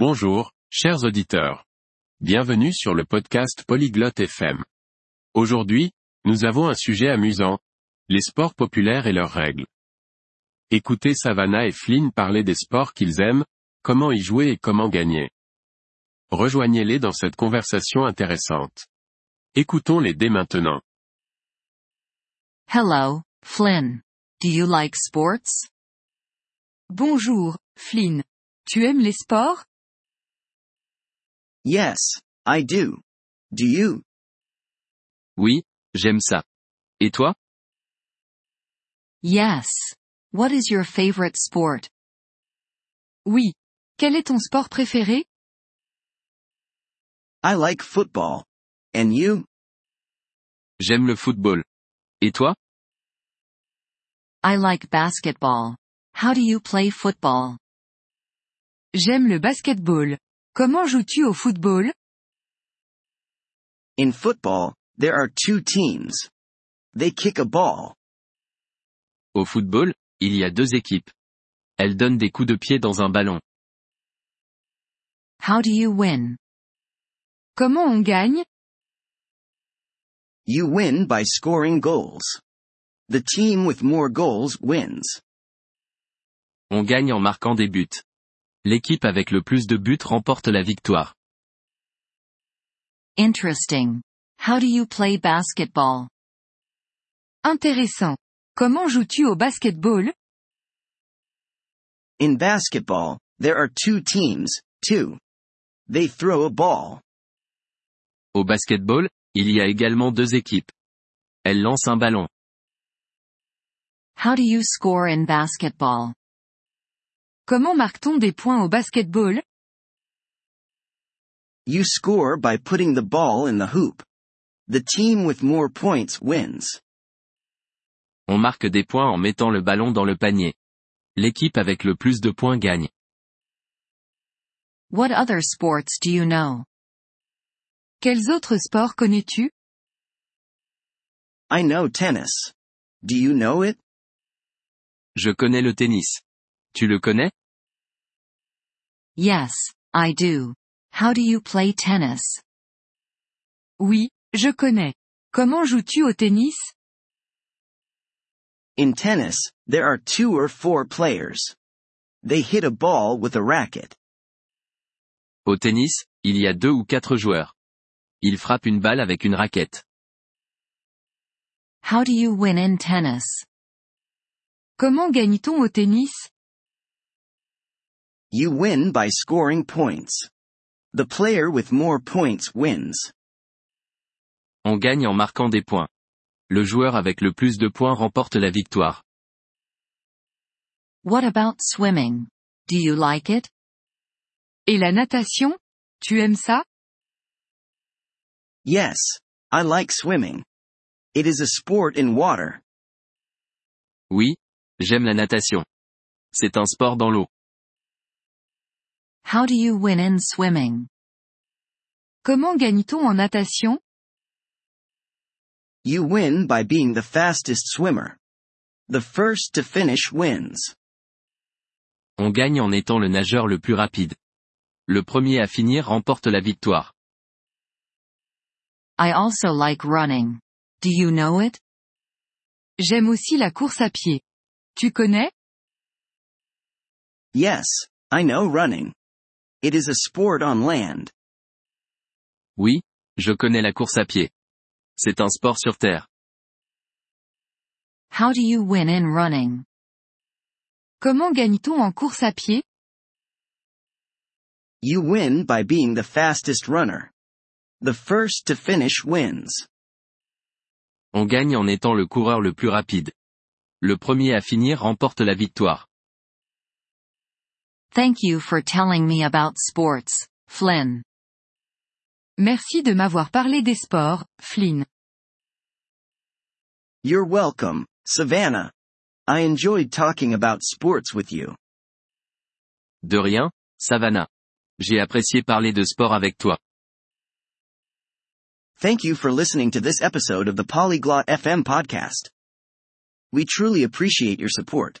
Bonjour, chers auditeurs. Bienvenue sur le podcast Polyglotte FM. Aujourd'hui, nous avons un sujet amusant. Les sports populaires et leurs règles. Écoutez Savannah et Flynn parler des sports qu'ils aiment, comment y jouer et comment gagner. Rejoignez-les dans cette conversation intéressante. Écoutons-les dès maintenant. Hello, Flynn. Do you like sports? Bonjour, Flynn. Tu aimes les sports? Yes, I do. Do you? Oui, j'aime ça. Et toi? Yes. What is your favorite sport? Oui. Quel est ton sport préféré? I like football. And you? J'aime le football. Et toi? I like basketball. How do you play football? J'aime le basketball. Comment joues-tu au football? In football, there are two teams. They kick a ball. Au football, il y a deux équipes. Elles donnent des coups de pied dans un ballon. How do you win? Comment on gagne? You win by scoring goals. The team with more goals wins. On gagne en marquant des buts. L'équipe avec le plus de buts remporte la victoire. Interesting. How do you play basketball? Intéressant. Comment joues-tu au basketball? In basketball, there are two teams, too. They throw a ball. Au basketball, il y a également deux équipes. Elles lancent un ballon. How do you score in basketball? Comment marque-t-on des points au basketball? You score by putting the ball in the hoop. The team with more points wins. On marque des points en mettant le ballon dans le panier. L'équipe avec le plus de points gagne. What other sports do you know? Quels autres sports connais-tu? I know tennis. Do you know it? Je connais le tennis. Tu le connais? Yes, I do. How do you play tennis? Oui, je connais. Comment joues-tu au tennis? In tennis, there are two or four players. They hit a ball with a racket. Au tennis, il y a deux ou quatre joueurs. Ils frappent une balle avec une raquette. How do you win in tennis? Comment gagne-t-on au tennis? You win by scoring points. The player with more points wins. On gagne en marquant des points. Le joueur avec le plus de points remporte la victoire. What about swimming? Do you like it? Et la natation? Tu aimes ça? Yes, I like swimming. It is a sport in water. Oui, j'aime la natation. C'est un sport dans l'eau. How do you win in swimming? Comment gagne-t-on en natation? You win by being the fastest swimmer. The first to finish wins. On gagne en étant le nageur le plus rapide. Le premier à finir remporte la victoire. I also like running. Do you know it? J'aime aussi la course à pied. Tu connais? Yes, I know running. It is a sport on land. Oui, je connais la course à pied. C'est un sport sur terre. How do you win in running? Comment gagne-t-on en course à pied? You win by being the fastest runner. The first to finish wins. On gagne en étant le coureur le plus rapide. Le premier à finir remporte la victoire. Thank you for telling me about sports, Flynn. Merci de m'avoir parlé des sports, Flynn. You're welcome, Savannah. I enjoyed talking about sports with you. De rien, Savannah. J'ai apprécié parler de sport avec toi. Thank you for listening to this episode of the Polyglot FM podcast. We truly appreciate your support.